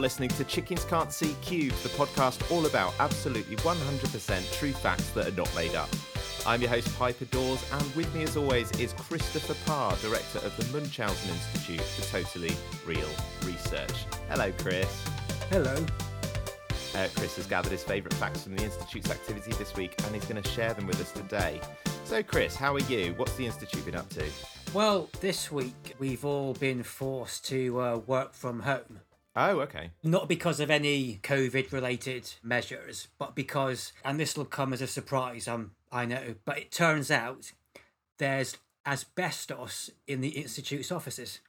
Listening to Chickens Can't See Cubes, the podcast all about absolutely 100% true facts that are not made up. I'm your host, Piper Dawes, and with me as always is Christopher Parr, Director of the Munchausen Institute for Totally Real Research. Hello, Chris. Hello. Uh, Chris has gathered his favourite facts from the Institute's activity this week and he's going to share them with us today. So, Chris, how are you? What's the Institute been up to? Well, this week we've all been forced to uh, work from home. Oh, okay. Not because of any COVID related measures, but because, and this will come as a surprise, um, I know, but it turns out there's asbestos in the Institute's offices.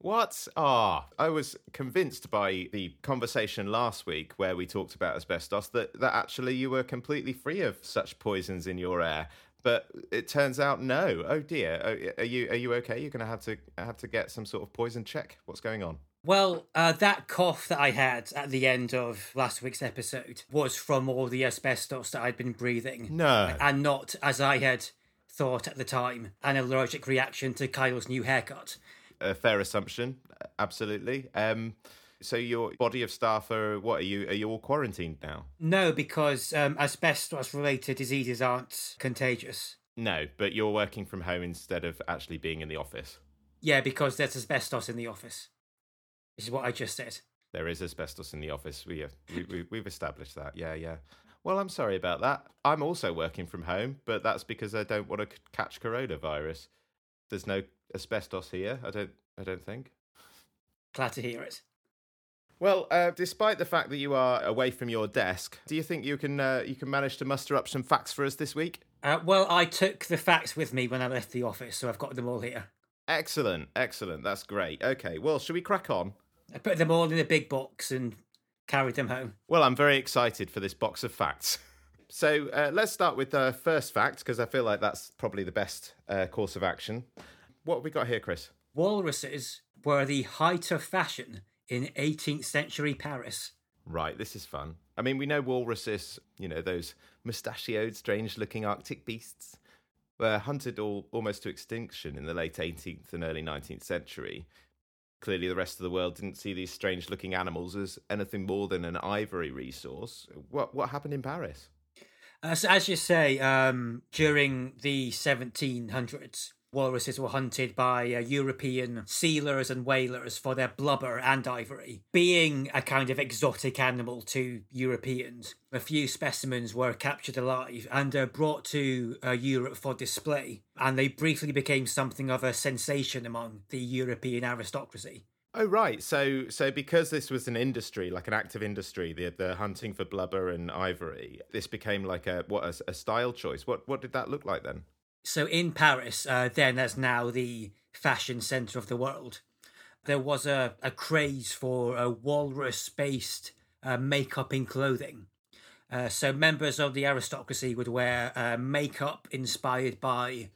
What? Ah, I was convinced by the conversation last week where we talked about asbestos that, that actually you were completely free of such poisons in your air. But it turns out no. Oh dear. Oh, are you are you okay? You're going to have to have to get some sort of poison check. What's going on? Well, uh, that cough that I had at the end of last week's episode was from all the asbestos that I'd been breathing. No. And not, as I had thought at the time, an allergic reaction to Kyle's new haircut. A fair assumption, absolutely. Um, so your body of staff are what? Are you are you all quarantined now? No, because um, asbestos-related diseases aren't contagious. No, but you're working from home instead of actually being in the office. Yeah, because there's asbestos in the office. This is what I just said. There is asbestos in the office. We have, we, we, we've established that. Yeah, yeah. Well, I'm sorry about that. I'm also working from home, but that's because I don't want to c- catch coronavirus. There's no asbestos here. I don't. I don't think. Glad to hear it. Well, uh, despite the fact that you are away from your desk, do you think you can uh, you can manage to muster up some facts for us this week? Uh, well, I took the facts with me when I left the office, so I've got them all here. Excellent, excellent. That's great. Okay, well, should we crack on? I put them all in a big box and carried them home. Well, I'm very excited for this box of facts. So uh, let's start with the first fact because I feel like that's probably the best uh, course of action. What have we got here, Chris? Walruses were the height of fashion in 18th century Paris. Right, this is fun. I mean, we know walruses, you know, those mustachioed, strange looking Arctic beasts, were hunted all, almost to extinction in the late 18th and early 19th century. Clearly, the rest of the world didn't see these strange looking animals as anything more than an ivory resource. What, what happened in Paris? Uh, so, as you say, um, during the 1700s, walruses were hunted by uh, European sealers and whalers for their blubber and ivory. Being a kind of exotic animal to Europeans, a few specimens were captured alive and uh, brought to uh, Europe for display, and they briefly became something of a sensation among the European aristocracy. Oh right, so so because this was an industry, like an active industry, the the hunting for blubber and ivory, this became like a what a, a style choice. What what did that look like then? So in Paris, uh, then as now the fashion center of the world, there was a, a craze for a walrus based uh, makeup and clothing. Uh, so members of the aristocracy would wear uh, makeup inspired by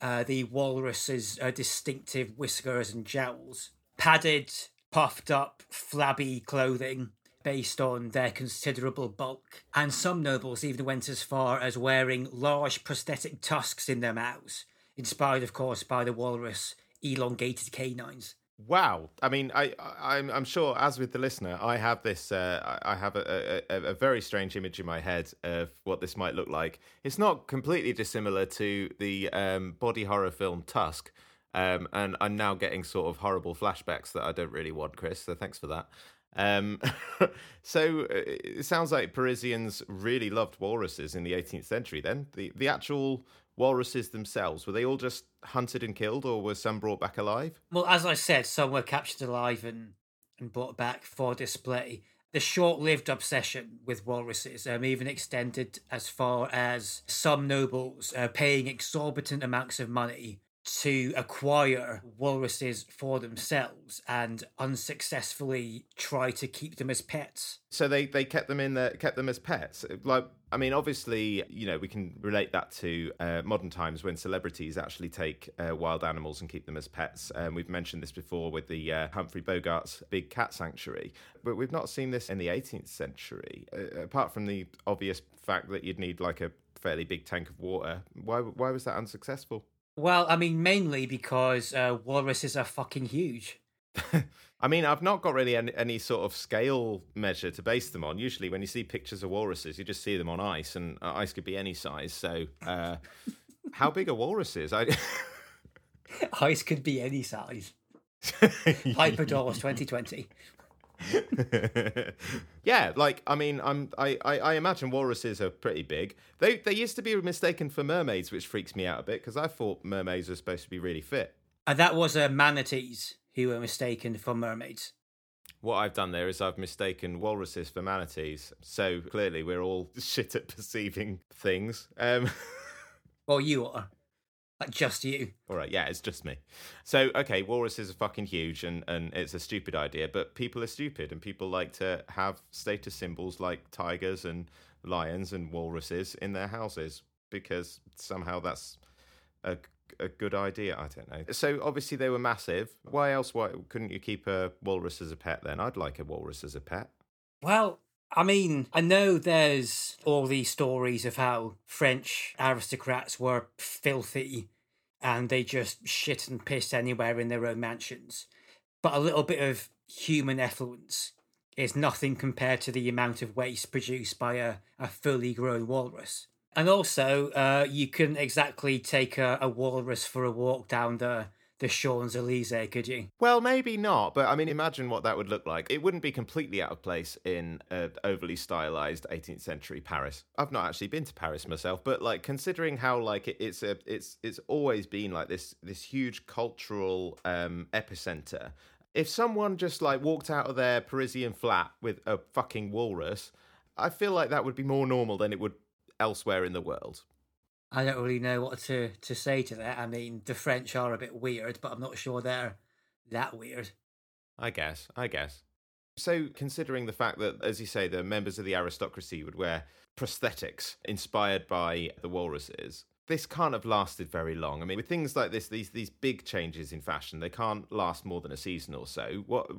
uh, the walrus's uh, distinctive whiskers and jowls, padded, puffed up, flabby clothing based on their considerable bulk. And some nobles even went as far as wearing large prosthetic tusks in their mouths, inspired, of course, by the walrus elongated canines. Wow. I mean, I, I I'm I'm sure, as with the listener, I have this. Uh, I have a, a, a very strange image in my head of what this might look like. It's not completely dissimilar to the um, body horror film Tusk, um, and I'm now getting sort of horrible flashbacks that I don't really want, Chris. So thanks for that. Um, so uh, it sounds like Parisians really loved walruses in the 18th century. Then the the actual walruses themselves were they all just hunted and killed, or were some brought back alive? Well, as I said, some were captured alive and, and brought back for display. The short lived obsession with walruses um, even extended as far as some nobles uh, paying exorbitant amounts of money to acquire walruses for themselves and unsuccessfully try to keep them as pets. So they they kept them in there, kept them as pets. Like I mean, obviously, you know, we can relate that to uh, modern times when celebrities actually take uh, wild animals and keep them as pets. Um, we've mentioned this before with the uh, Humphrey Bogart's Big Cat Sanctuary, but we've not seen this in the 18th century. Uh, apart from the obvious fact that you'd need like a fairly big tank of water, why why was that unsuccessful? Well, I mean, mainly because uh, walruses are fucking huge. I mean, I've not got really any, any, sort of scale measure to base them on. Usually, when you see pictures of walruses, you just see them on ice, and uh, ice could be any size. So, uh, how big are walruses? I... ice could be any size. Hyperdorus 2020. yeah, like I mean, I'm I, I, I imagine walruses are pretty big. They they used to be mistaken for mermaids, which freaks me out a bit because I thought mermaids were supposed to be really fit. And that was uh, manatees who were mistaken for mermaids. What I've done there is I've mistaken walruses for manatees. So clearly we're all shit at perceiving things. Um... well, you are. Like just you. All right, yeah, it's just me. So, okay, walruses are fucking huge and, and it's a stupid idea, but people are stupid and people like to have status symbols like tigers and lions and walruses in their houses because somehow that's a, a good idea. I don't know. So, obviously, they were massive. Why else why couldn't you keep a walrus as a pet then? I'd like a walrus as a pet. Well, I mean, I know there's all these stories of how French aristocrats were filthy and they just shit and piss anywhere in their own mansions. But a little bit of human effluence is nothing compared to the amount of waste produced by a, a fully grown walrus. And also, uh, you couldn't exactly take a, a walrus for a walk down the the Champs Elysees, could you? Well, maybe not, but I mean, imagine what that would look like. It wouldn't be completely out of place in an overly stylized 18th century Paris. I've not actually been to Paris myself, but like considering how like it, it's a it's it's always been like this this huge cultural um, epicenter. If someone just like walked out of their Parisian flat with a fucking walrus, I feel like that would be more normal than it would elsewhere in the world. I don't really know what to, to say to that. I mean, the French are a bit weird, but I'm not sure they're that weird. I guess. I guess. So, considering the fact that, as you say, the members of the aristocracy would wear prosthetics inspired by the walruses, this can't have lasted very long. I mean, with things like this, these these big changes in fashion, they can't last more than a season or so. What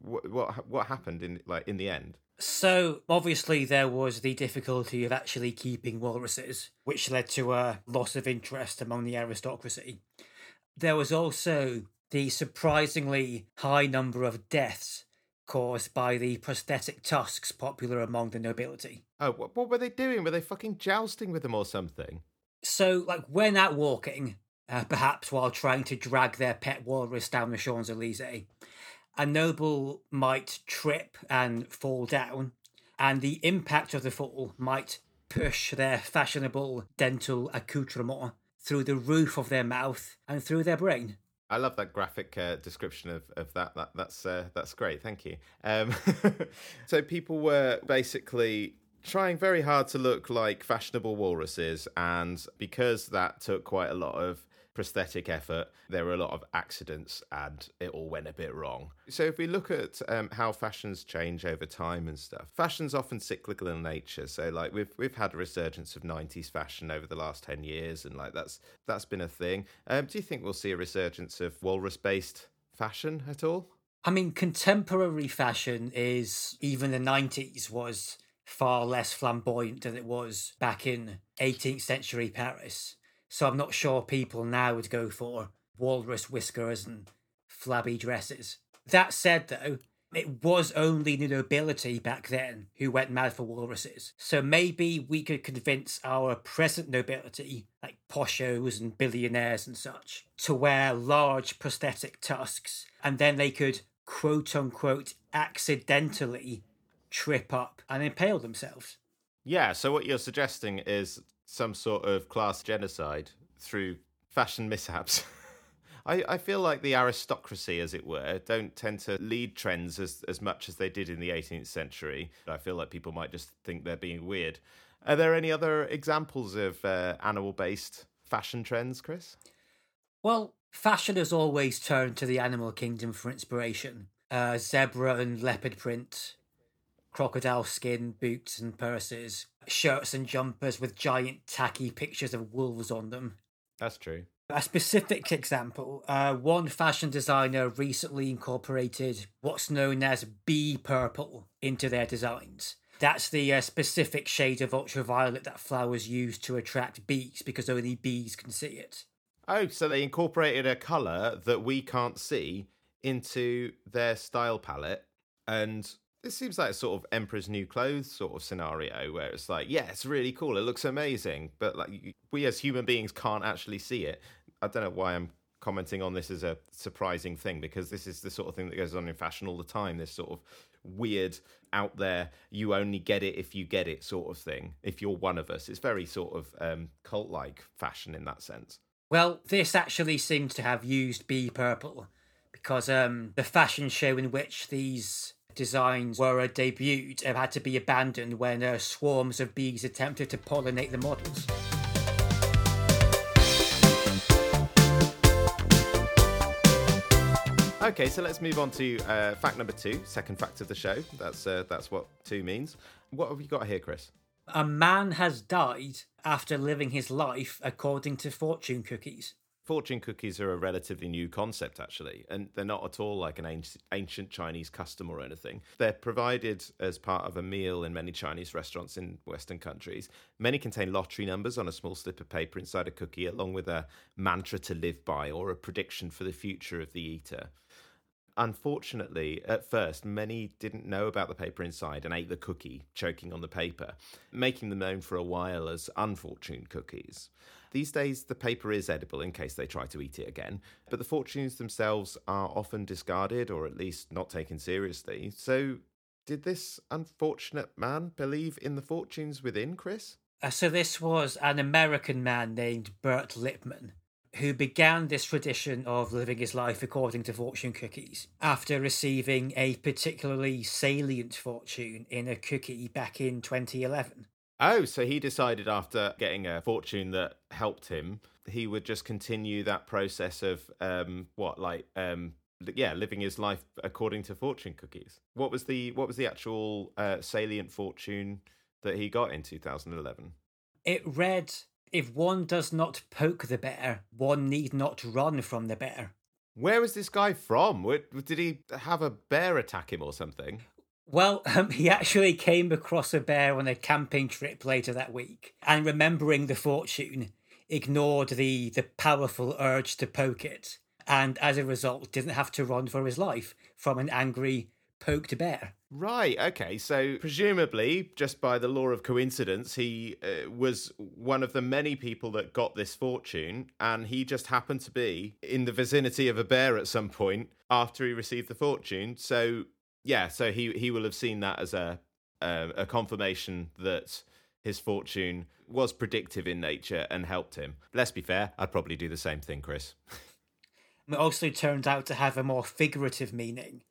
what what, what happened in like in the end? So, obviously, there was the difficulty of actually keeping walruses, which led to a loss of interest among the aristocracy. There was also the surprisingly high number of deaths caused by the prosthetic tusks popular among the nobility. Oh, what, what were they doing? Were they fucking jousting with them or something? So, like, when out walking, uh, perhaps while trying to drag their pet walrus down the Champs Elysees, a noble might trip and fall down, and the impact of the fall might push their fashionable dental accoutrement through the roof of their mouth and through their brain. I love that graphic uh, description of, of that. That that's uh, that's great. Thank you. Um, so people were basically trying very hard to look like fashionable walruses, and because that took quite a lot of prosthetic effort. There were a lot of accidents and it all went a bit wrong. So, if we look at um, how fashions change over time and stuff, fashion's often cyclical in nature. So, like we've we've had a resurgence of '90s fashion over the last ten years, and like that's that's been a thing. Um, do you think we'll see a resurgence of walrus-based fashion at all? I mean, contemporary fashion is even the '90s was far less flamboyant than it was back in 18th century Paris. So I'm not sure people now would go for walrus whiskers and flabby dresses. That said, though, it was only the nobility back then who went mad for walruses. So maybe we could convince our present nobility, like poshos and billionaires and such, to wear large prosthetic tusks, and then they could quote unquote accidentally trip up and impale themselves. Yeah, so what you're suggesting is some sort of class genocide through fashion mishaps. I, I feel like the aristocracy, as it were, don't tend to lead trends as, as much as they did in the 18th century. I feel like people might just think they're being weird. Are there any other examples of uh, animal based fashion trends, Chris? Well, fashion has always turned to the animal kingdom for inspiration. Uh, zebra and leopard print, crocodile skin boots and purses, shirts and jumpers with giant tacky pictures of wolves on them. That's true. A specific example uh, one fashion designer recently incorporated what's known as bee purple into their designs. That's the uh, specific shade of ultraviolet that flowers use to attract bees because only bees can see it. Oh, so they incorporated a colour that we can't see into their style palette and this seems like a sort of emperor's new clothes sort of scenario where it's like yeah it's really cool. It looks amazing. But like we as human beings can't actually see it. I don't know why i'm commenting on this as a surprising thing because this is the sort of thing that goes on in fashion all the time this sort of weird out there you only get it if you get it sort of thing if you're one of us. It's very sort of um, cult like fashion in that sense. Well this actually seems to have used bee purple because um, the fashion show in which these designs were debuted have had to be abandoned when uh, swarms of bees attempted to pollinate the models. Okay, so let's move on to uh, fact number two, second fact of the show. That's uh, that's what two means. What have you got here, Chris? A man has died after living his life according to fortune cookies fortune cookies are a relatively new concept, actually, and they're not at all like an ancient Chinese custom or anything. They're provided as part of a meal in many Chinese restaurants in Western countries. Many contain lottery numbers on a small slip of paper inside a cookie, along with a mantra to live by or a prediction for the future of the eater. Unfortunately, at first, many didn't know about the paper inside and ate the cookie, choking on the paper, making them known for a while as unfortunate cookies. These days, the paper is edible in case they try to eat it again, but the fortunes themselves are often discarded or at least not taken seriously. So, did this unfortunate man believe in the fortunes within, Chris? Uh, so, this was an American man named Burt Lippmann who began this tradition of living his life according to fortune cookies after receiving a particularly salient fortune in a cookie back in 2011. Oh, so he decided after getting a fortune that helped him, he would just continue that process of um, what, like, um, yeah, living his life according to fortune cookies. What was the what was the actual uh, salient fortune that he got in 2011? It read, "If one does not poke the bear, one need not run from the bear." Where was this guy from? Did he have a bear attack him or something? Well, um, he actually came across a bear on a camping trip later that week, and remembering the fortune, ignored the, the powerful urge to poke it, and as a result, didn't have to run for his life from an angry, poked a bear. Right, okay, so presumably, just by the law of coincidence, he uh, was one of the many people that got this fortune, and he just happened to be in the vicinity of a bear at some point after he received the fortune. So yeah, so he he will have seen that as a a, a confirmation that his fortune was predictive in nature and helped him. Let's be fair, I'd probably do the same thing, Chris. it also turned out to have a more figurative meaning,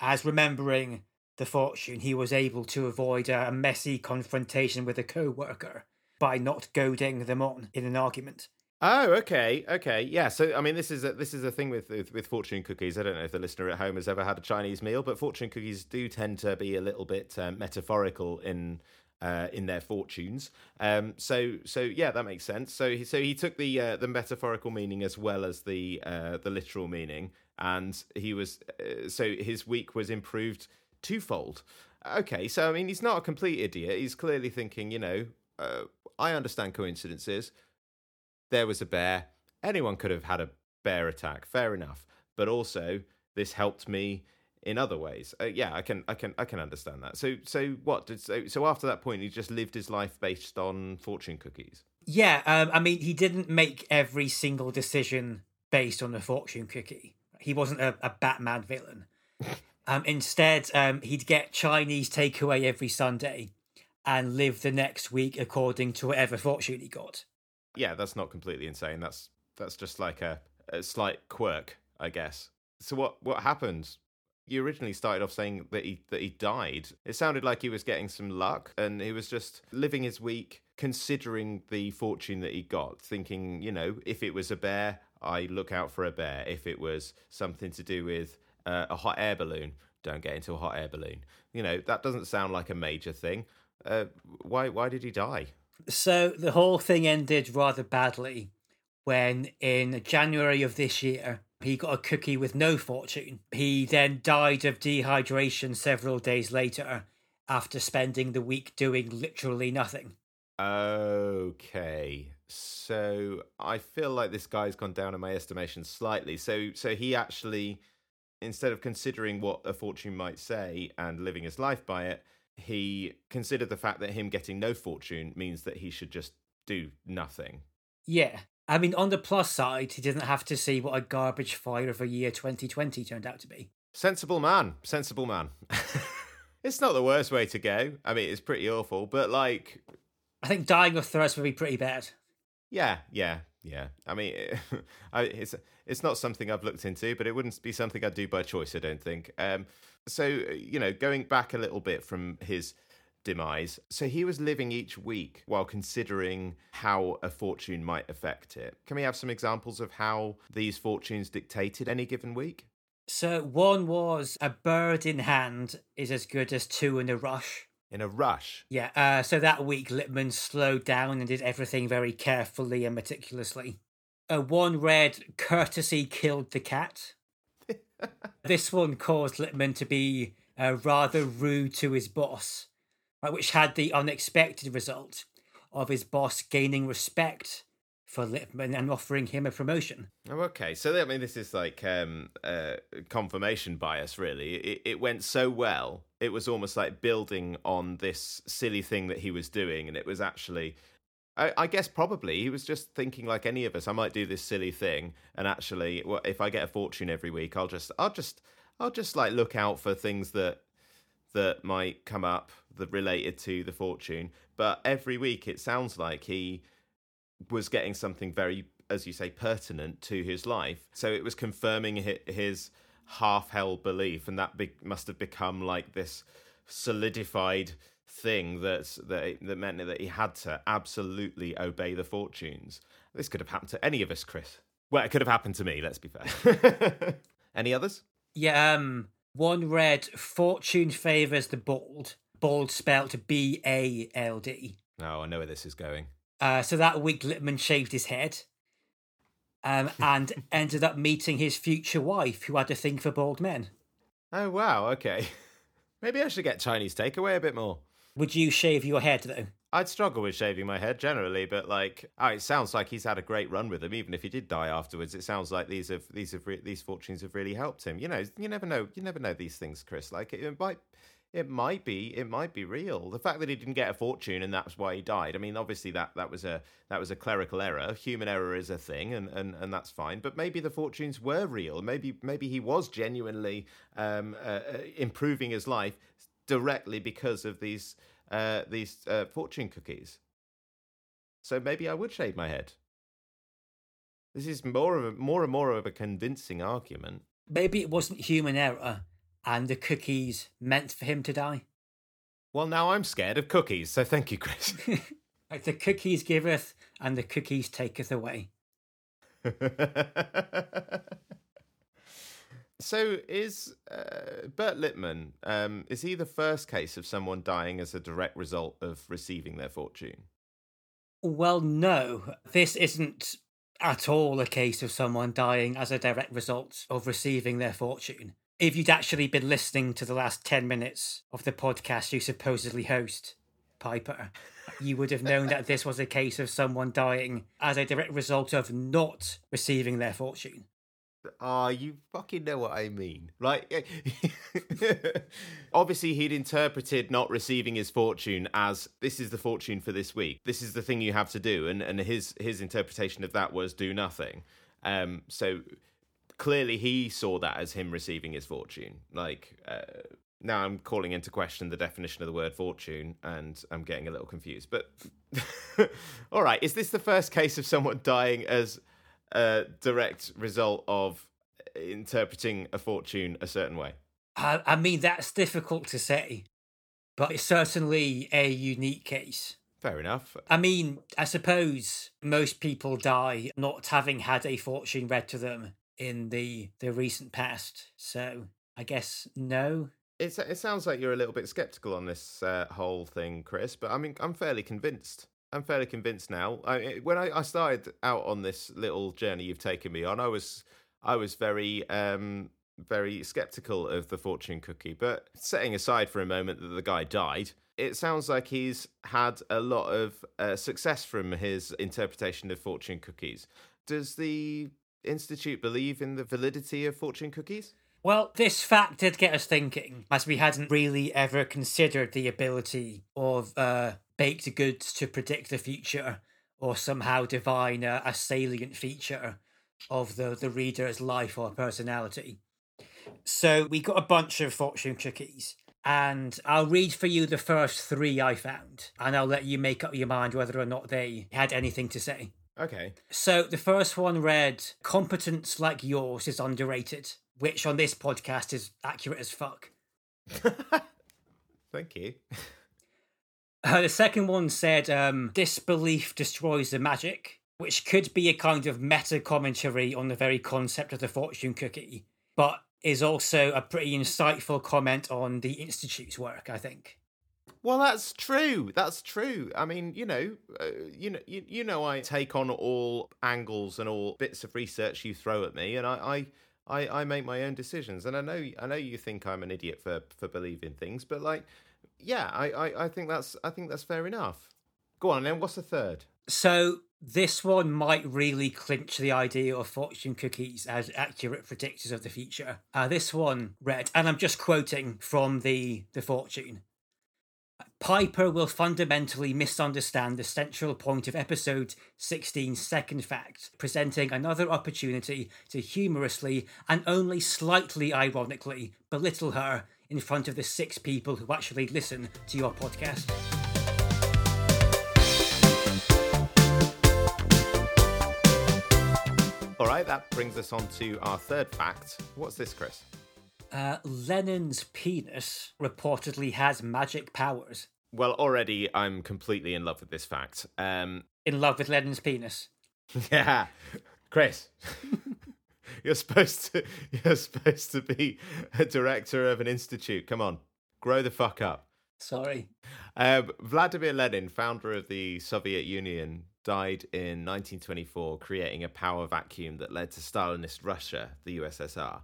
as remembering the fortune, he was able to avoid a messy confrontation with a co worker by not goading them on in an argument. Oh, okay, okay, yeah. So, I mean, this is a, this is a thing with, with, with fortune cookies. I don't know if the listener at home has ever had a Chinese meal, but fortune cookies do tend to be a little bit um, metaphorical in uh, in their fortunes. Um, so, so yeah, that makes sense. So, he, so he took the uh, the metaphorical meaning as well as the uh, the literal meaning, and he was uh, so his week was improved twofold. Okay, so I mean, he's not a complete idiot. He's clearly thinking, you know, uh, I understand coincidences there was a bear. Anyone could have had a bear attack. Fair enough. But also, this helped me in other ways. Uh, yeah, I can, I can, I can understand that. So, so what? Did, so, so after that point, he just lived his life based on fortune cookies. Yeah, um, I mean, he didn't make every single decision based on a fortune cookie. He wasn't a, a Batman villain. um, instead, um, he'd get Chinese takeaway every Sunday and live the next week according to whatever fortune he got yeah, that's not completely insane. That's that's just like a, a slight quirk, I guess. So what what happened? You originally started off saying that he that he died. It sounded like he was getting some luck, and he was just living his week, considering the fortune that he got, thinking, you know, if it was a bear, I look out for a bear. If it was something to do with uh, a hot air balloon, don't get into a hot air balloon. You know, that doesn't sound like a major thing. Uh, why why did he die? So the whole thing ended rather badly when in January of this year he got a cookie with no fortune. He then died of dehydration several days later after spending the week doing literally nothing. Okay. So I feel like this guy's gone down in my estimation slightly. So so he actually instead of considering what a fortune might say and living his life by it, he considered the fact that him getting no fortune means that he should just do nothing. Yeah. I mean, on the plus side, he didn't have to see what a garbage fire of a year 2020 turned out to be. Sensible man. Sensible man. it's not the worst way to go. I mean, it's pretty awful, but like. I think dying of thirst would be pretty bad. Yeah, yeah, yeah. I mean, it's it's not something I've looked into, but it wouldn't be something I'd do by choice. I don't think. Um, so you know, going back a little bit from his demise. So he was living each week while considering how a fortune might affect it. Can we have some examples of how these fortunes dictated any given week? So one was a bird in hand is as good as two in a rush. In a rush? Yeah. Uh, so that week, Lippmann slowed down and did everything very carefully and meticulously. Uh, one read, Courtesy killed the cat. this one caused Lippmann to be uh, rather rude to his boss, which had the unexpected result of his boss gaining respect for and offering him a promotion. Oh, okay. So I mean, this is like um, uh, confirmation bias, really. It, it went so well, it was almost like building on this silly thing that he was doing, and it was actually. I, I guess probably he was just thinking like any of us. I might do this silly thing, and actually, well, if I get a fortune every week, I'll just, I'll just, I'll just like look out for things that that might come up that related to the fortune. But every week, it sounds like he was getting something very, as you say, pertinent to his life. So it was confirming his half-held belief, and that be- must have become like this solidified thing that that that meant that he had to absolutely obey the fortunes. This could have happened to any of us, Chris. Well, it could have happened to me. Let's be fair. any others? Yeah. Um. One read, "Fortune favors the bold." Bold spelt B A L D. Oh, I know where this is going. Uh, so that week, Lippmann shaved his head um, and ended up meeting his future wife, who had a thing for bald men. Oh, wow. Okay. Maybe I should get Chinese takeaway a bit more. Would you shave your head, though? I'd struggle with shaving my head generally, but like, oh, it sounds like he's had a great run with them. Even if he did die afterwards, it sounds like these have these have re- these fortunes have really helped him. You know, you never know. You never know these things, Chris. Like, it might it might be it might be real. The fact that he didn't get a fortune and that's why he died i mean obviously that that was a that was a clerical error. Human error is a thing and and, and that's fine but maybe the fortunes were real. Maybe maybe he was genuinely um, uh, uh improving his life directly because of these uh, these uh, fortune cookies. So maybe i would shave my head. This is more of a more and more of a convincing argument. Maybe it wasn't human error and the cookies meant for him to die? Well, now I'm scared of cookies, so thank you, Chris. like the cookies giveth and the cookies taketh away. so is uh, Bert Lippmann, um, is he the first case of someone dying as a direct result of receiving their fortune? Well, no. This isn't at all a case of someone dying as a direct result of receiving their fortune if you'd actually been listening to the last 10 minutes of the podcast you supposedly host, Piper, you would have known that this was a case of someone dying as a direct result of not receiving their fortune. Ah, you fucking know what I mean. Like, obviously, he'd interpreted not receiving his fortune as this is the fortune for this week. This is the thing you have to do, and and his his interpretation of that was do nothing. Um, so clearly he saw that as him receiving his fortune. Like uh, now, I'm calling into question the definition of the word fortune, and I'm getting a little confused. But all right, is this the first case of someone dying as a direct result of interpreting a fortune a certain way? I, I mean, that's difficult to say, but it's certainly a unique case. Fair enough. I mean, I suppose most people die not having had a fortune read to them in the the recent past. So I guess no. It's, it sounds like you're a little bit skeptical on this uh, whole thing, Chris. But I mean, I'm fairly convinced. I'm fairly convinced now. I, when I, I started out on this little journey you've taken me on, I was I was very um, very skeptical of the fortune cookie. But setting aside for a moment that the guy died, it sounds like he's had a lot of uh, success from his interpretation of fortune cookies. Does the Institute believe in the validity of fortune cookies? Well, this fact did get us thinking, as we hadn't really ever considered the ability of uh, baked goods to predict the future or somehow divine a, a salient feature of the, the reader's life or personality. So we got a bunch of fortune cookies, and I'll read for you the first three I found, and I'll let you make up your mind whether or not they had anything to say. Okay. So the first one read, Competence like yours is underrated, which on this podcast is accurate as fuck. Thank you. Uh, the second one said, um, Disbelief destroys the magic, which could be a kind of meta commentary on the very concept of the fortune cookie, but is also a pretty insightful comment on the Institute's work, I think. Well, that's true. That's true. I mean, you know, uh, you know, you, you know, I take on all angles and all bits of research you throw at me, and I, I, I, I make my own decisions. And I know, I know, you think I'm an idiot for for believing things, but like, yeah, I, I, I think that's, I think that's fair enough. Go on, then. What's the third? So this one might really clinch the idea of fortune cookies as accurate predictors of the future. Uh, this one read, and I'm just quoting from the the fortune. Piper will fundamentally misunderstand the central point of episode 16's second fact, presenting another opportunity to humorously and only slightly ironically belittle her in front of the six people who actually listen to your podcast. All right, that brings us on to our third fact. What's this, Chris? Uh, Lenin's penis reportedly has magic powers. Well, already I'm completely in love with this fact. Um, In love with Lenin's penis. yeah, Chris, you're supposed to you're supposed to be a director of an institute. Come on, grow the fuck up. Sorry. Um, Vladimir Lenin, founder of the Soviet Union, died in 1924, creating a power vacuum that led to Stalinist Russia, the USSR.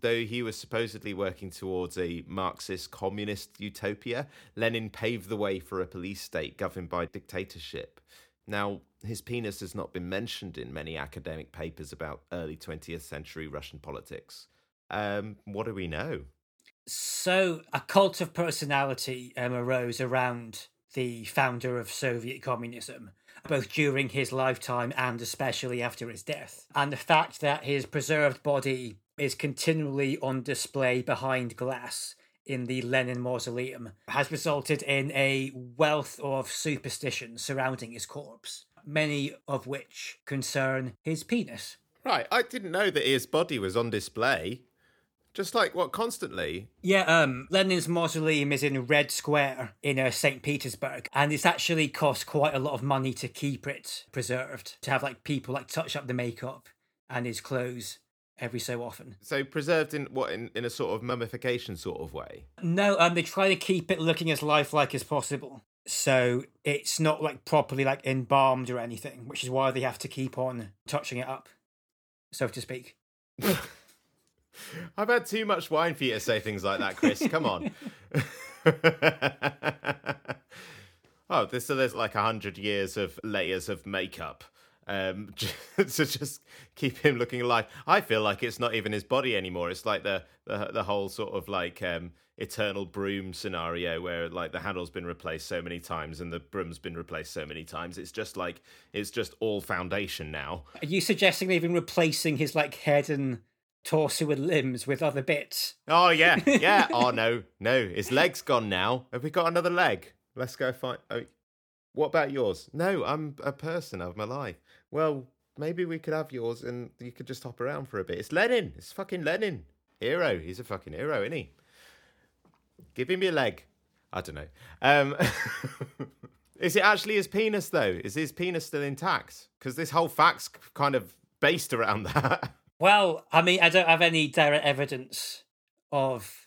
Though he was supposedly working towards a Marxist communist utopia, Lenin paved the way for a police state governed by dictatorship. Now, his penis has not been mentioned in many academic papers about early 20th century Russian politics. Um, what do we know? So, a cult of personality um, arose around the founder of Soviet communism, both during his lifetime and especially after his death. And the fact that his preserved body is continually on display behind glass in the Lenin Mausoleum has resulted in a wealth of superstitions surrounding his corpse, many of which concern his penis. Right, I didn't know that his body was on display. Just like what constantly? Yeah, um, Lenin's mausoleum is in Red Square in uh, St. Petersburg, and it's actually cost quite a lot of money to keep it preserved, to have like people like touch up the makeup and his clothes every so often. So preserved in what in, in a sort of mummification sort of way. No, um, they try to keep it looking as lifelike as possible. So it's not like properly like embalmed or anything, which is why they have to keep on touching it up, so to speak. I've had too much wine for you to say things like that, Chris. Come on. oh, this so there's like a hundred years of layers of makeup um, to just keep him looking alive. I feel like it's not even his body anymore. It's like the the, the whole sort of like um, eternal broom scenario where like the handle's been replaced so many times and the broom's been replaced so many times. It's just like it's just all foundation now. Are you suggesting they've been replacing his like head and torso and limbs with other bits? Oh yeah, yeah. oh no, no. His leg's gone now. Have we got another leg? Let's go find. Oh, what about yours? No, I'm a person. I'm alive. Well, maybe we could have yours and you could just hop around for a bit. It's Lenin. It's fucking Lenin. Hero. He's a fucking hero, isn't he? Give him your leg. I don't know. Um, is it actually his penis though? Is his penis still intact? Because this whole fact's kind of based around that. Well, I mean, I don't have any direct evidence of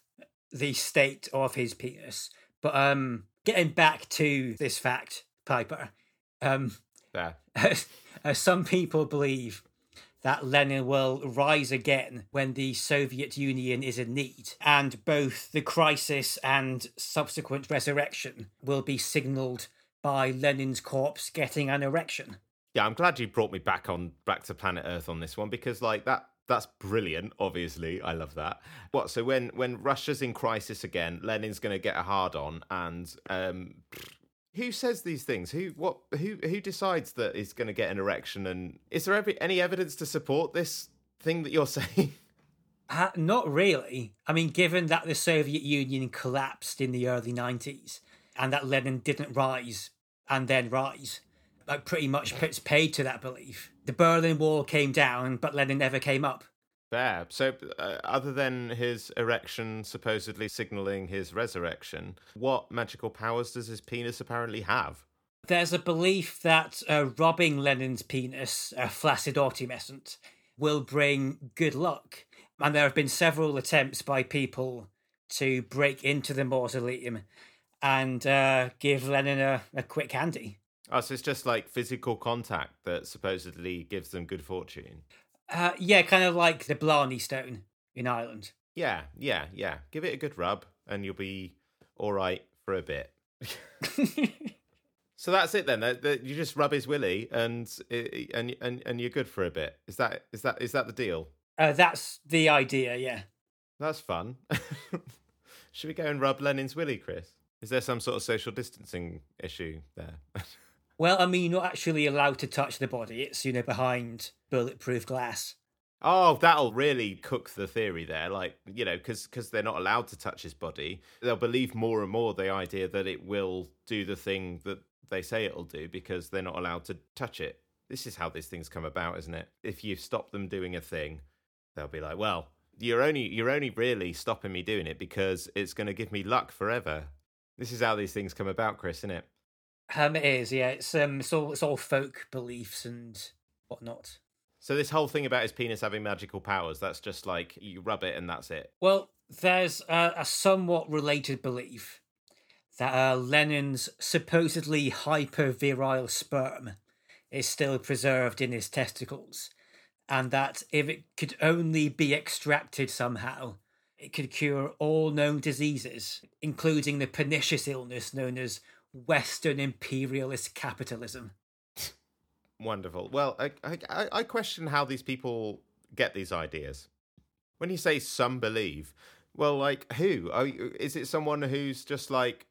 the state of his penis, but um, getting back to this fact, Piper, um, there. uh, some people believe that Lenin will rise again when the Soviet Union is in need, and both the crisis and subsequent resurrection will be signalled by Lenin's corpse getting an erection. Yeah, I'm glad you brought me back on back to planet Earth on this one because like that That's brilliant. Obviously, I love that. What? So when when Russia's in crisis again, Lenin's going to get a hard on, and um, who says these things? Who what? Who who decides that he's going to get an erection? And is there every, any evidence to support this thing that you're saying? Uh, not really. I mean, given that the Soviet Union collapsed in the early 90s and that Lenin didn't rise and then rise, like pretty much puts paid to that belief. The Berlin Wall came down, but Lenin never came up. Fair. So, uh, other than his erection supposedly signaling his resurrection, what magical powers does his penis apparently have? There's a belief that uh, robbing Lenin's penis, a flaccid autumescent, will bring good luck. And there have been several attempts by people to break into the mausoleum and uh, give Lenin a, a quick handy. Oh, so it's just like physical contact that supposedly gives them good fortune. Uh, yeah, kind of like the Blarney Stone in Ireland. Yeah, yeah, yeah. Give it a good rub, and you'll be all right for a bit. so that's it then. You just rub his willy, and and and and you're good for a bit. Is that is that is that the deal? Uh, that's the idea. Yeah. That's fun. Should we go and rub Lenin's willy, Chris? Is there some sort of social distancing issue there? well, I mean, you're not actually allowed to touch the body. It's, you know, behind bulletproof glass. Oh, that'll really cook the theory there. Like, you know, because cause they're not allowed to touch his body, they'll believe more and more the idea that it will do the thing that they say it'll do because they're not allowed to touch it. This is how these things come about, isn't it? If you stop them doing a thing, they'll be like, well, you're only you're only really stopping me doing it because it's going to give me luck forever. This is how these things come about, Chris, isn't it? Um, it is, yeah. It's um, it's all it's all folk beliefs and whatnot. So this whole thing about his penis having magical powers—that's just like you rub it and that's it. Well, there's a, a somewhat related belief that uh, Lenin's supposedly hypervirile sperm is still preserved in his testicles, and that if it could only be extracted somehow, it could cure all known diseases, including the pernicious illness known as Western imperialist capitalism. Wonderful. Well, I, I, I question how these people get these ideas. When you say some believe, well, like who? Is it someone who's just like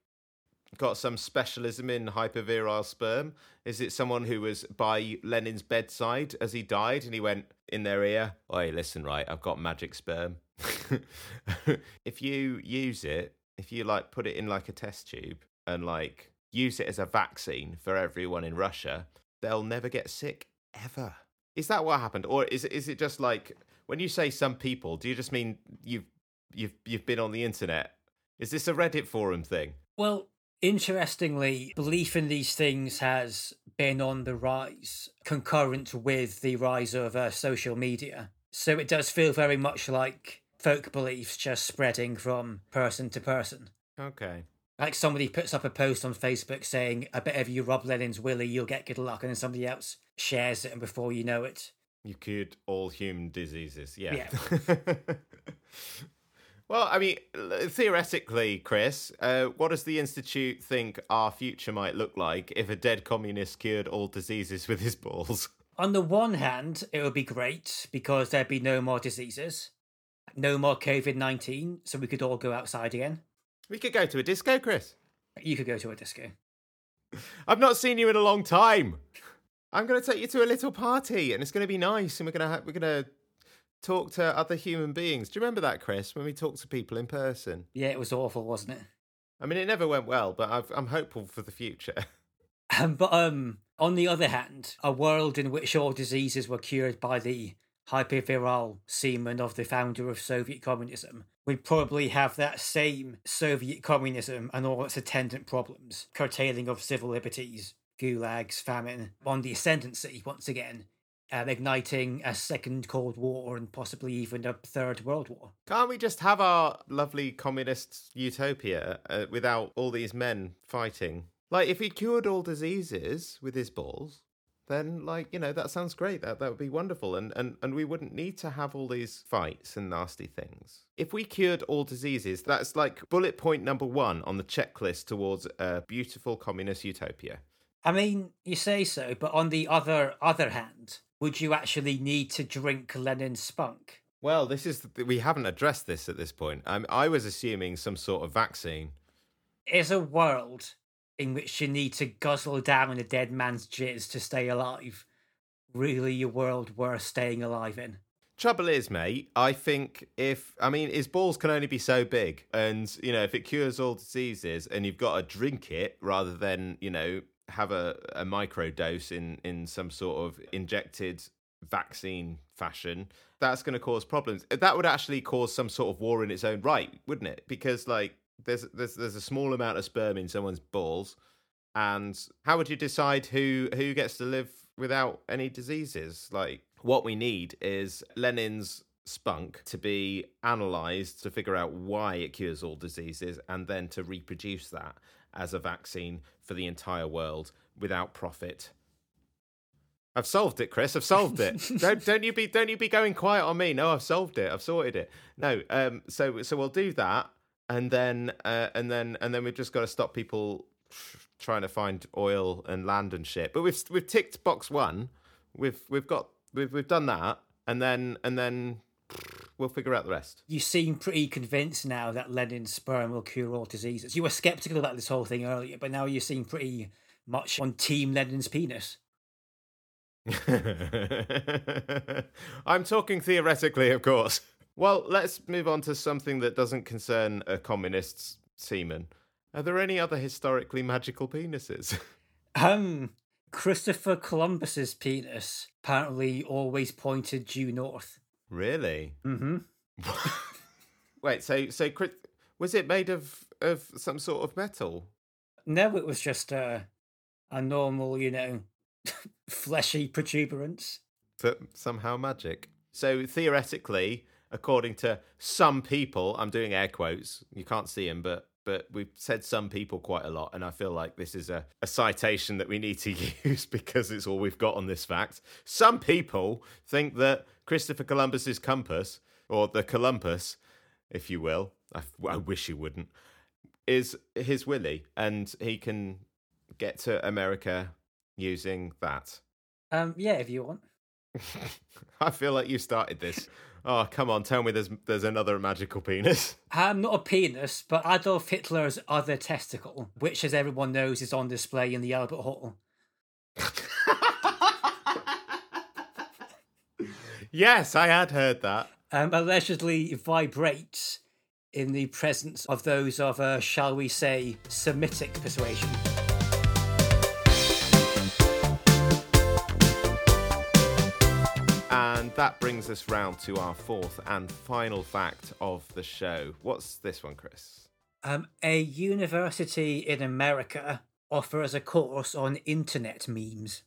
got some specialism in hypervirile sperm? Is it someone who was by Lenin's bedside as he died and he went in their ear, Oi, listen, right, I've got magic sperm. if you use it, if you like put it in like a test tube and like use it as a vaccine for everyone in Russia, they'll never get sick ever. Is that what happened, or is it is it just like when you say some people? Do you just mean you've you've you've been on the internet? Is this a Reddit forum thing? Well, interestingly, belief in these things has been on the rise, concurrent with the rise of uh, social media. So it does feel very much like folk beliefs just spreading from person to person. Okay. Like somebody puts up a post on Facebook saying, I bet if you rob Lenin's Willie, you'll get good luck. And then somebody else shares it, and before you know it, you cured all human diseases. Yeah. yeah. well, I mean, theoretically, Chris, uh, what does the Institute think our future might look like if a dead communist cured all diseases with his balls? on the one hand, it would be great because there'd be no more diseases, no more COVID 19, so we could all go outside again. We could go to a disco, Chris. You could go to a disco. I've not seen you in a long time. I'm going to take you to a little party and it's going to be nice and we're going to ha- we're going to talk to other human beings. Do you remember that, Chris, when we talked to people in person? Yeah, it was awful, wasn't it? I mean, it never went well, but i am hopeful for the future. Um, but um, on the other hand, a world in which all diseases were cured by the hyperviral semen of the founder of Soviet communism would probably have that same Soviet communism and all its attendant problems, curtailing of civil liberties, gulags, famine, on the ascendancy once again, um, igniting a second Cold War and possibly even a third World War. Can't we just have our lovely communist utopia uh, without all these men fighting? Like, if he cured all diseases with his balls, then like you know that sounds great that that would be wonderful and and and we wouldn't need to have all these fights and nasty things if we cured all diseases that's like bullet point number 1 on the checklist towards a beautiful communist utopia i mean you say so but on the other other hand would you actually need to drink Lenin's spunk? Well, this is we haven't addressed this at this point. Um, I was assuming some sort of vaccine. Is a world in which you need to guzzle down a dead man's jizz to stay alive really a world worth staying alive in? Trouble is, mate, I think if, I mean, his balls can only be so big. And, you know, if it cures all diseases and you've got to drink it rather than, you know, have a, a micro dose in, in some sort of injected vaccine fashion, that's going to cause problems. That would actually cause some sort of war in its own right, wouldn't it? Because, like, there's, there's, there's a small amount of sperm in someone's balls. And how would you decide who, who gets to live without any diseases? Like, what we need is Lenin's spunk to be analyzed to figure out why it cures all diseases and then to reproduce that as a vaccine for the entire world without profit. I've solved it, Chris. I've solved it. don't don't you be don't you be going quiet on me. No, I've solved it. I've sorted it. No, um so so we'll do that and then uh, and then and then we've just got to stop people trying to find oil and land and shit. But we've we've ticked box 1. We've we've got we've we've done that, and then and then we'll figure out the rest. You seem pretty convinced now that Lenin's sperm will cure all diseases. You were skeptical about this whole thing earlier, but now you seem pretty much on Team Lenin's penis. I'm talking theoretically, of course. Well, let's move on to something that doesn't concern a communist's semen. Are there any other historically magical penises? Um, Christopher Columbus's penis apparently always pointed due north. Really? Mm-hmm. Wait, so so was it made of of some sort of metal? No, it was just a a normal, you know, fleshy protuberance. But somehow magic. So theoretically, according to some people, I'm doing air quotes. You can't see him, but but we've said some people quite a lot, and I feel like this is a, a citation that we need to use because it's all we've got on this fact. Some people think that Christopher Columbus's compass, or the Columbus, if you will, I, I wish you wouldn't, is his willy, and he can get to America using that. Um, yeah, if you want. I feel like you started this. Oh, come on, tell me there's there's another magical penis. Um, not a penis, but Adolf Hitler's other testicle, which, as everyone knows, is on display in the Albert Hall. yes, I had heard that. Um, allegedly vibrates in the presence of those of, uh, shall we say, Semitic persuasion. That brings us round to our fourth and final fact of the show. What's this one, Chris? Um, a university in America offers a course on internet memes.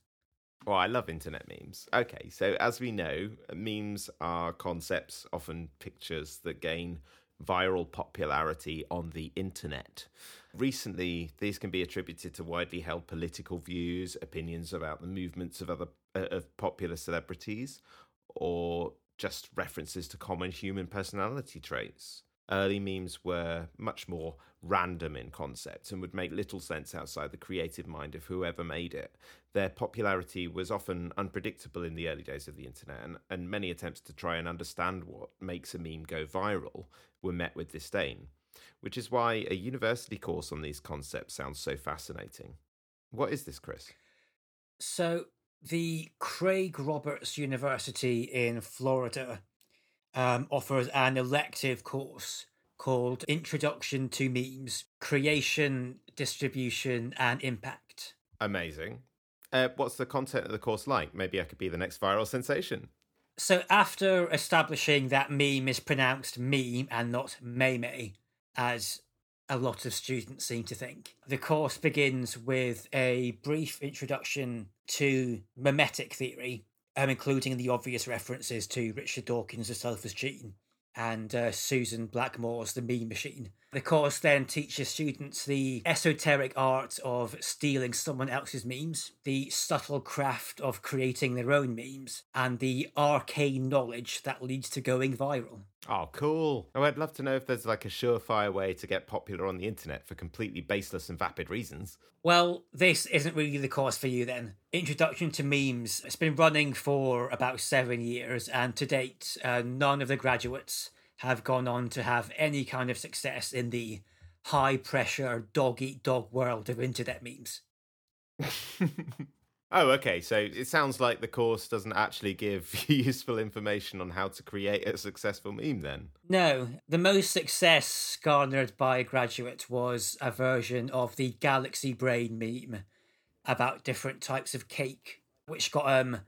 Well, I love internet memes. Okay, so as we know, memes are concepts, often pictures that gain viral popularity on the internet. Recently, these can be attributed to widely held political views, opinions about the movements of other uh, of popular celebrities, or just references to common human personality traits. Early memes were much more random in concept and would make little sense outside the creative mind of whoever made it. Their popularity was often unpredictable in the early days of the internet, and, and many attempts to try and understand what makes a meme go viral were met with disdain, which is why a university course on these concepts sounds so fascinating. What is this, Chris? So, the Craig Roberts University in Florida um, offers an elective course called Introduction to Memes Creation, Distribution, and Impact. Amazing. Uh, what's the content of the course like? Maybe I could be the next viral sensation. So, after establishing that meme is pronounced meme and not meme, as a lot of students seem to think. The course begins with a brief introduction to memetic theory, um, including the obvious references to Richard Dawkins' The Selfish Gene and uh, Susan Blackmore's The Meme Machine. The course then teaches students the esoteric art of stealing someone else's memes, the subtle craft of creating their own memes, and the arcane knowledge that leads to going viral. Oh, cool. Oh, I'd love to know if there's like a surefire way to get popular on the internet for completely baseless and vapid reasons. Well, this isn't really the course for you then. Introduction to Memes. It's been running for about seven years, and to date, uh, none of the graduates have gone on to have any kind of success in the high pressure dog eat dog world of internet memes. Oh, okay. So it sounds like the course doesn't actually give useful information on how to create a successful meme, then. No, the most success garnered by a graduate was a version of the Galaxy Brain meme about different types of cake, which got um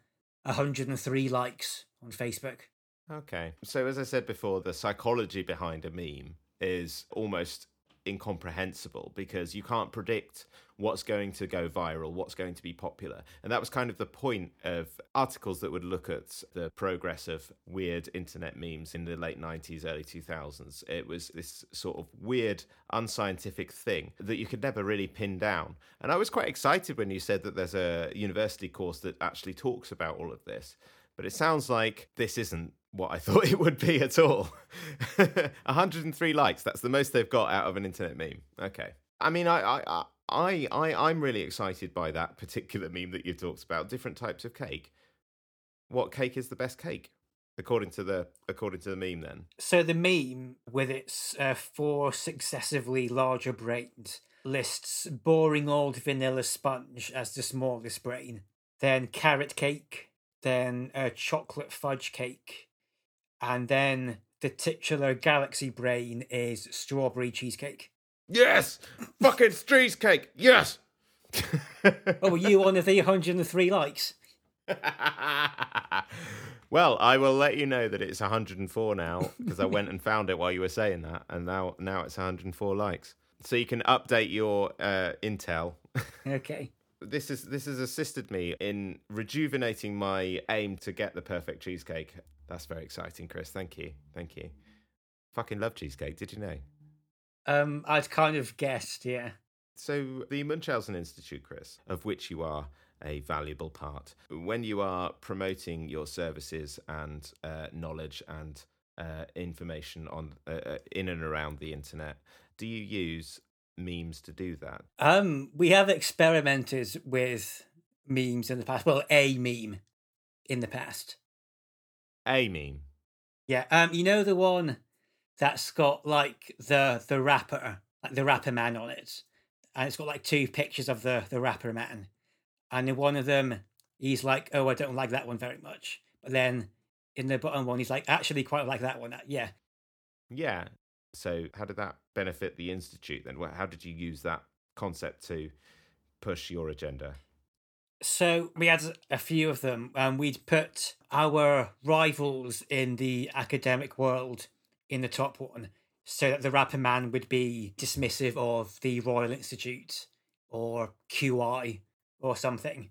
103 likes on Facebook. Okay. So, as I said before, the psychology behind a meme is almost incomprehensible because you can't predict what's going to go viral, what's going to be popular. And that was kind of the point of articles that would look at the progress of weird internet memes in the late 90s, early 2000s. It was this sort of weird, unscientific thing that you could never really pin down. And I was quite excited when you said that there's a university course that actually talks about all of this. But it sounds like this isn't what I thought it would be at all. 103 likes. That's the most they've got out of an internet meme. Okay. I mean, I, I, I, I, I'm really excited by that particular meme that you've talked about. Different types of cake. What cake is the best cake, according to the according to the meme? Then. So the meme, with its uh, four successively larger brains, lists boring old vanilla sponge as the smallest brain, then carrot cake, then a chocolate fudge cake, and then the titular galaxy brain is strawberry cheesecake. Yes, fucking cheesecake. Yes. oh, were you one of the 103 likes? well, I will let you know that it's 104 now because I went and found it while you were saying that, and now now it's 104 likes. So you can update your uh, intel. okay. This is this has assisted me in rejuvenating my aim to get the perfect cheesecake. That's very exciting, Chris. Thank you, thank you. Fucking love cheesecake. Did you know? Um, I'd kind of guessed, yeah. So the Munchausen Institute, Chris, of which you are a valuable part, when you are promoting your services and uh, knowledge and uh, information on uh, uh in and around the internet, do you use memes to do that? Um, we have experimented with memes in the past. Well, a meme in the past. A meme. Yeah. Um, you know the one that's got like the the rapper, like the rapper man on it, and it's got like two pictures of the the rapper man, and in one of them he's like, "Oh, I don't like that one very much," but then in the bottom one he's like, "Actually, quite like that one." Yeah. Yeah. So, how did that benefit the institute then? How did you use that concept to push your agenda? So we had a few of them, and we'd put our rivals in the academic world in the top one so that the rapper man would be dismissive of the Royal Institute or QI or something.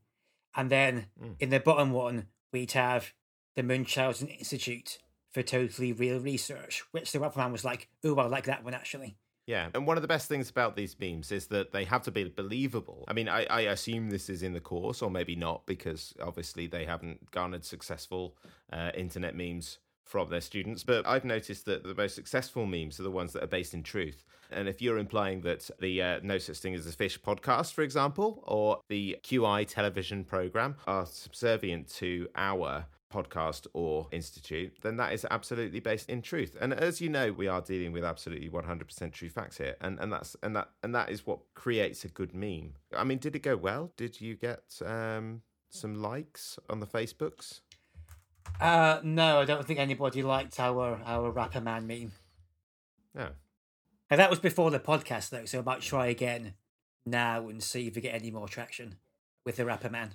And then mm. in the bottom one, we'd have the Munchausen Institute for totally real research, which the rapper man was like, oh, I like that one actually. Yeah, and one of the best things about these memes is that they have to be believable. I mean, I, I assume this is in the course, or maybe not, because obviously they haven't garnered successful uh, internet memes from their students. But I've noticed that the most successful memes are the ones that are based in truth. And if you're implying that the uh, No Such Thing as a Fish podcast, for example, or the QI television program are subservient to our podcast or institute, then that is absolutely based in truth. And as you know, we are dealing with absolutely 100% true facts here, and and that's and that and that is what creates a good meme. I mean, did it go well? Did you get um, some likes on the Facebooks? Uh, no, I don't think anybody liked our our rapper man meme. No. And that was before the podcast, though, so I might try again now and see if we get any more traction with the rapper man.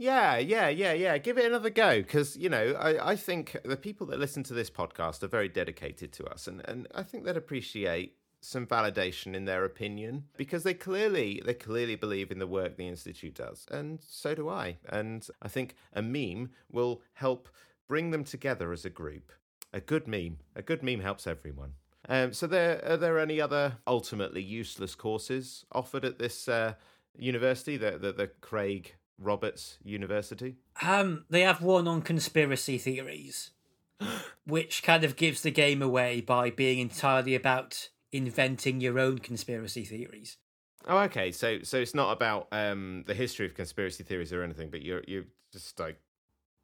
Yeah, yeah, yeah, yeah. Give it another go because you know I, I think the people that listen to this podcast are very dedicated to us, and, and I think they'd appreciate some validation in their opinion because they clearly they clearly believe in the work the institute does, and so do I. And I think a meme will help bring them together as a group. A good meme. A good meme helps everyone. Um, so, there are there any other ultimately useless courses offered at this uh, university, the, the the Craig Roberts University? Um, they have one on conspiracy theories. which kind of gives the game away by being entirely about inventing your own conspiracy theories. Oh, okay. So, so it's not about um, the history of conspiracy theories or anything, but you're you're just like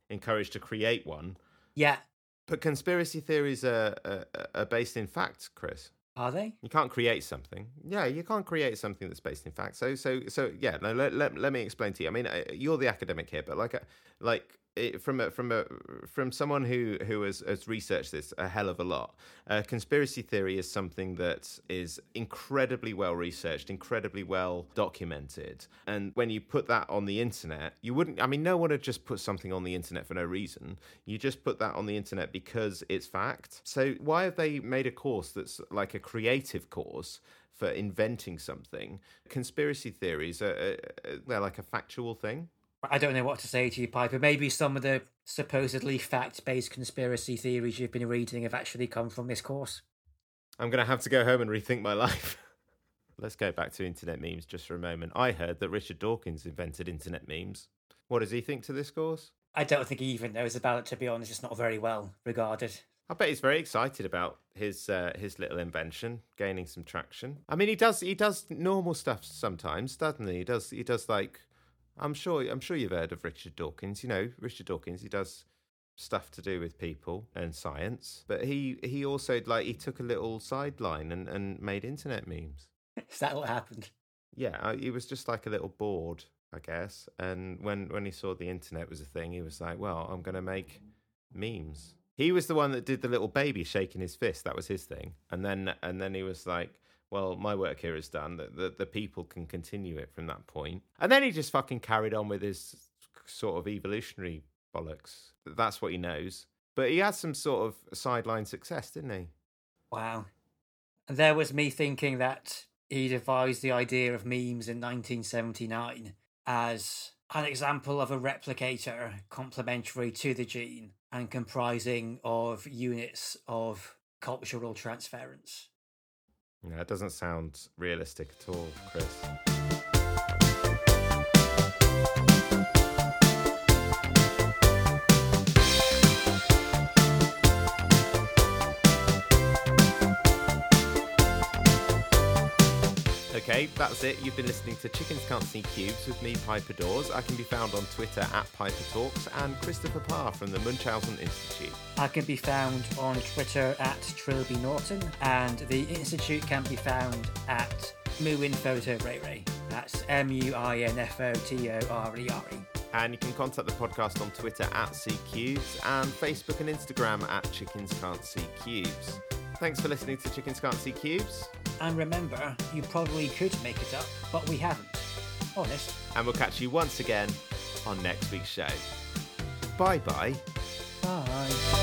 encouraged to create one. Yeah. But conspiracy theories are, are, are based in fact, Chris. Are they? You can't create something. Yeah, you can't create something that's based in fact. So, so, so, yeah. No, let, let, let me explain to you. I mean, you're the academic here, but like, uh, like from a, from a from someone who who has, has researched this a hell of a lot. Uh, conspiracy theory is something that is incredibly well researched, incredibly well documented, and when you put that on the internet, you wouldn't. I mean, no one would just put something on the internet for no reason. You just put that on the internet because it's fact. So why have they made a course that's like a creative course? For inventing something, conspiracy theories are, are they're like a factual thing. I don't know what to say to you, Piper. Maybe some of the supposedly fact based conspiracy theories you've been reading have actually come from this course. I'm going to have to go home and rethink my life. Let's go back to internet memes just for a moment. I heard that Richard Dawkins invented internet memes. What does he think to this course? I don't think he even knows about it, to be honest. It's not very well regarded. I bet he's very excited about his uh, his little invention gaining some traction. I mean, he does he does normal stuff sometimes, doesn't he? He does he does like I'm sure I'm sure you've heard of Richard Dawkins. You know, Richard Dawkins, he does stuff to do with people and science, but he he also like he took a little sideline and and made internet memes. Is that what happened? Yeah, uh, he was just like a little bored, I guess. And when when he saw the internet was a thing, he was like, "Well, I'm going to make memes." He was the one that did the little baby shaking his fist. That was his thing. And then and then he was like, well, my work here is done. That the, the people can continue it from that point. And then he just fucking carried on with his sort of evolutionary bollocks. That's what he knows. But he had some sort of sideline success, didn't he? Wow. And there was me thinking that he devised the idea of memes in 1979 as an example of a replicator complementary to the gene and comprising of units of cultural transference. Yeah, it doesn't sound realistic at all, Chris. Okay, that's it. You've been listening to Chickens Can't See Cubes with me, Piper Dawes. I can be found on Twitter at Piper Talks and Christopher Parr from the Munchausen Institute. I can be found on Twitter at Trilby Norton, and the Institute can be found at Muinfoto Ray Ray. That's M U I N F O T O R E R E. And you can contact the podcast on Twitter at CCubes and Facebook and Instagram at Chickens Can't See Cubes. Thanks for listening to Chicken Can't Cubes. And remember, you probably could make it up, but we haven't. Honest. And we'll catch you once again on next week's show. Bye-bye. Bye.